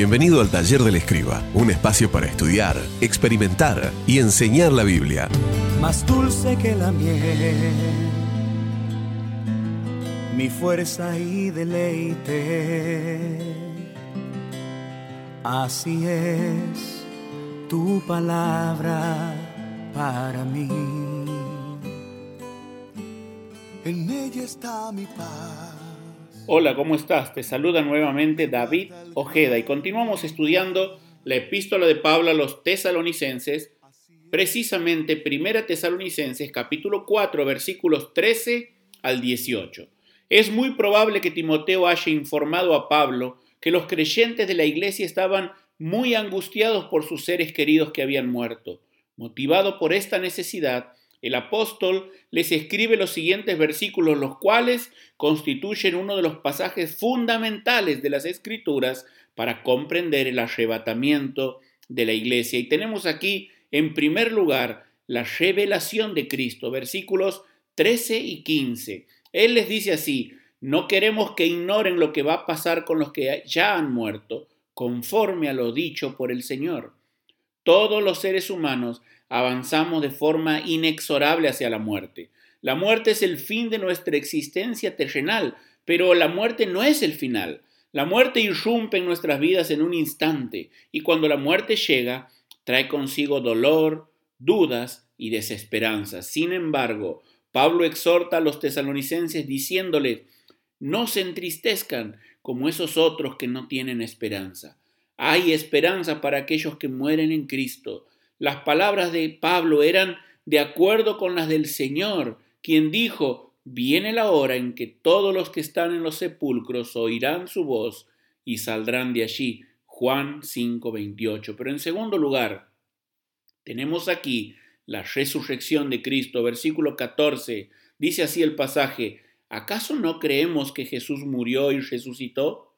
Bienvenido al Taller del Escriba, un espacio para estudiar, experimentar y enseñar la Biblia. Más dulce que la miel, mi fuerza y deleite. Así es tu palabra para mí. En ella está mi paz. Hola, ¿cómo estás? Te saluda nuevamente David Ojeda y continuamos estudiando la epístola de Pablo a los tesalonicenses, precisamente Primera Tesalonicenses capítulo 4 versículos 13 al 18. Es muy probable que Timoteo haya informado a Pablo que los creyentes de la iglesia estaban muy angustiados por sus seres queridos que habían muerto. Motivado por esta necesidad, el apóstol les escribe los siguientes versículos, los cuales constituyen uno de los pasajes fundamentales de las escrituras para comprender el arrebatamiento de la iglesia. Y tenemos aquí, en primer lugar, la revelación de Cristo, versículos 13 y 15. Él les dice así, no queremos que ignoren lo que va a pasar con los que ya han muerto, conforme a lo dicho por el Señor. Todos los seres humanos avanzamos de forma inexorable hacia la muerte. La muerte es el fin de nuestra existencia terrenal, pero la muerte no es el final. La muerte irrumpe en nuestras vidas en un instante, y cuando la muerte llega, trae consigo dolor, dudas y desesperanza. Sin embargo, Pablo exhorta a los tesalonicenses diciéndoles, no se entristezcan como esos otros que no tienen esperanza. Hay esperanza para aquellos que mueren en Cristo. Las palabras de Pablo eran de acuerdo con las del Señor, quien dijo, viene la hora en que todos los que están en los sepulcros oirán su voz y saldrán de allí. Juan 5:28. Pero en segundo lugar, tenemos aquí la resurrección de Cristo, versículo 14. Dice así el pasaje, ¿acaso no creemos que Jesús murió y resucitó?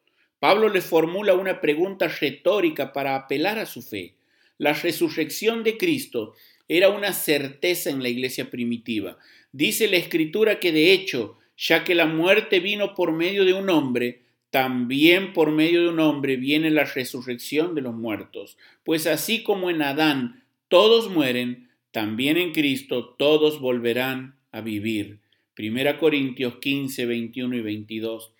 Pablo le formula una pregunta retórica para apelar a su fe. La resurrección de Cristo era una certeza en la iglesia primitiva. Dice la escritura que de hecho, ya que la muerte vino por medio de un hombre, también por medio de un hombre viene la resurrección de los muertos. Pues así como en Adán todos mueren, también en Cristo todos volverán a vivir. Primera Corintios 15, 21 y 22.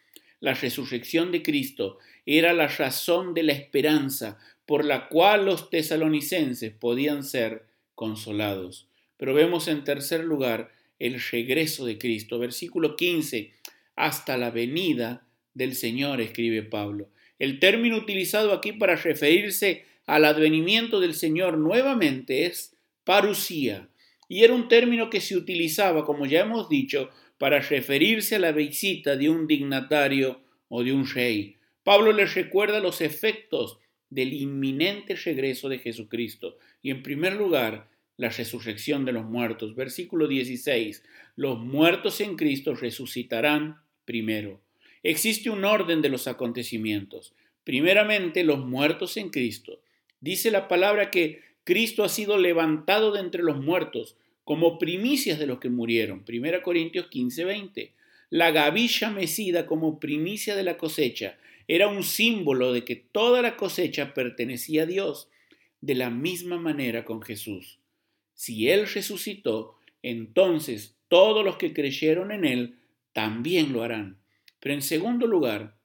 La resurrección de Cristo era la razón de la esperanza por la cual los tesalonicenses podían ser consolados. Pero vemos en tercer lugar el regreso de Cristo. Versículo 15, hasta la venida del Señor, escribe Pablo. El término utilizado aquí para referirse al advenimiento del Señor nuevamente es parusía, y era un término que se utilizaba, como ya hemos dicho, para referirse a la visita de un dignatario o de un rey. Pablo les recuerda los efectos del inminente regreso de Jesucristo. Y en primer lugar, la resurrección de los muertos. Versículo 16. Los muertos en Cristo resucitarán primero. Existe un orden de los acontecimientos. Primeramente, los muertos en Cristo. Dice la palabra que Cristo ha sido levantado de entre los muertos como primicias de los que murieron. 1 Corintios 15, 20. La gavilla mecida como primicia de la cosecha era un símbolo de que toda la cosecha pertenecía a Dios, de la misma manera con Jesús. Si Él resucitó, entonces todos los que creyeron en Él también lo harán. Pero en segundo lugar,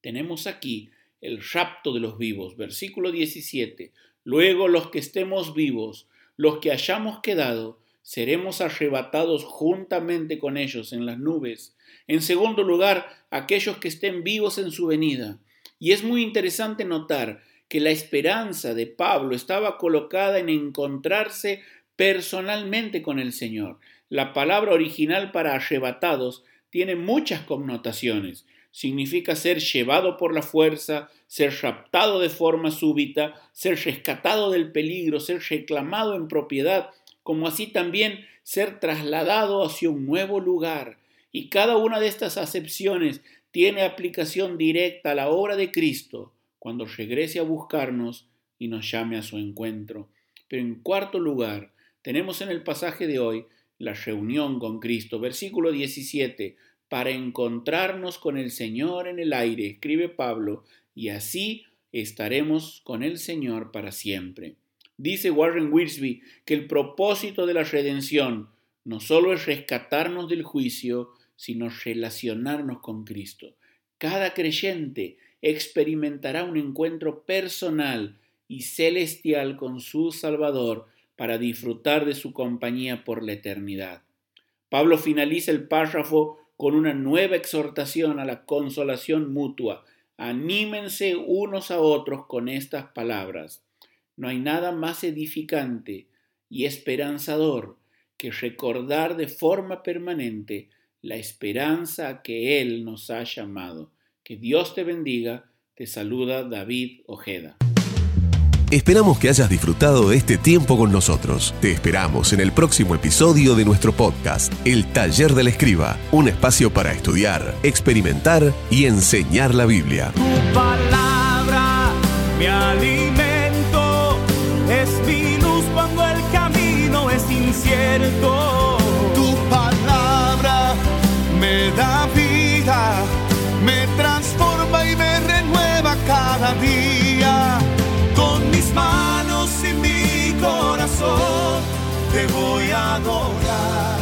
tenemos aquí el rapto de los vivos, versículo 17. Luego los que estemos vivos, los que hayamos quedado, seremos arrebatados juntamente con ellos en las nubes. En segundo lugar, aquellos que estén vivos en su venida. Y es muy interesante notar que la esperanza de Pablo estaba colocada en encontrarse personalmente con el Señor. La palabra original para arrebatados tiene muchas connotaciones. Significa ser llevado por la fuerza, ser raptado de forma súbita, ser rescatado del peligro, ser reclamado en propiedad, como así también ser trasladado hacia un nuevo lugar. Y cada una de estas acepciones tiene aplicación directa a la obra de Cristo cuando regrese a buscarnos y nos llame a su encuentro. Pero en cuarto lugar, tenemos en el pasaje de hoy la reunión con Cristo. Versículo 17, para encontrarnos con el Señor en el aire, escribe Pablo, y así estaremos con el Señor para siempre. Dice Warren Wiersbe que el propósito de la redención no solo es rescatarnos del juicio, sino relacionarnos con Cristo. Cada creyente experimentará un encuentro personal y celestial con su Salvador para disfrutar de su compañía por la eternidad. Pablo finaliza el párrafo con una nueva exhortación a la consolación mutua. Anímense unos a otros con estas palabras. No hay nada más edificante y esperanzador que recordar de forma permanente la esperanza que Él nos ha llamado. Que Dios te bendiga. Te saluda David Ojeda. Esperamos que hayas disfrutado este tiempo con nosotros. Te esperamos en el próximo episodio de nuestro podcast, El Taller del Escriba, un espacio para estudiar, experimentar y enseñar la Biblia. Tu palabra, mi alimento, es mi luz cuando el camino es incierto. Te voy a adorar.